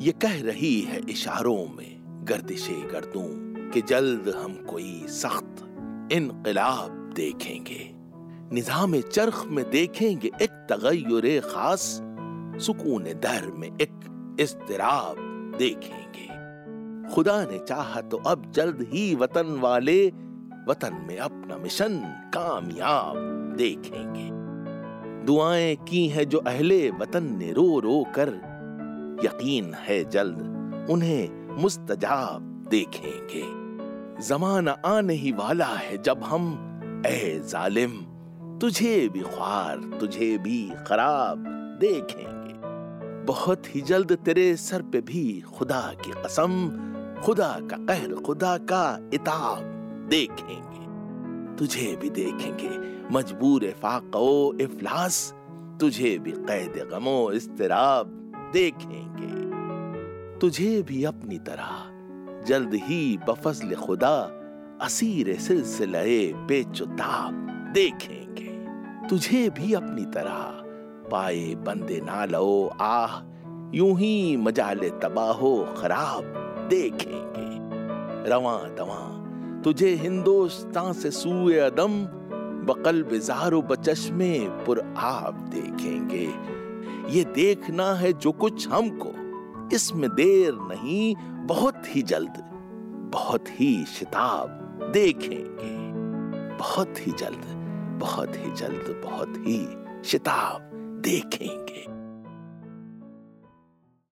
ये कह रही है इशारों में, गर्दिशे गर्दूं, कि जल्द हम कोई सख्त इनकलाब देखेंगे। निज़ाम चरख में देखेंगे एक तगैर खास, सुकून दर में एक इस्तराब देखेंगे। खुदा ने चाहा तो अब जल्द ही वतन वाले वतन में अपना मिशन कामयाब देखेंगे। दुआएँ की है जो अहले वतन ने रो रो कर यकीन है जल्द उन्हें मुस्तजाब देखेंगे। जमाना आने ही वाला है जब हम, ए जालिम, तुझे भी ख्वार, तुझे भी खराब देखेंगे। बहुत ही जल्द तेरे सर पे भी खुदा की कसम, खुदा का कहर, खुदा का इताब देखेंगे। तुझे भी देखेंगे, मजबूर फाको इफलास, तुझे भी कैद गमो इस्तराब देखेंगे। तुझे भी अपनी तरह जल्द ही बफजल खुदा असीर सिलसिले बेचुताब देखेंगे। तुझे भी अपनी तरह पाए बंदे ना लो, आह, यूँ ही मजाले तबाहो खराब देखेंगे। रवा दवा तुझे हिंदुस्तान से सूए अदम बकल बिजारो बचश्मे पुर आप देखेंगे। ये देखना है जो कुछ हमको। इसमें देर नहीं, बहुत ही जल्द, बहुत ही शिताब देखेंगे। बहुत ही जल्द, बहुत ही जल्द, बहुत ही शिताब देखेंगे।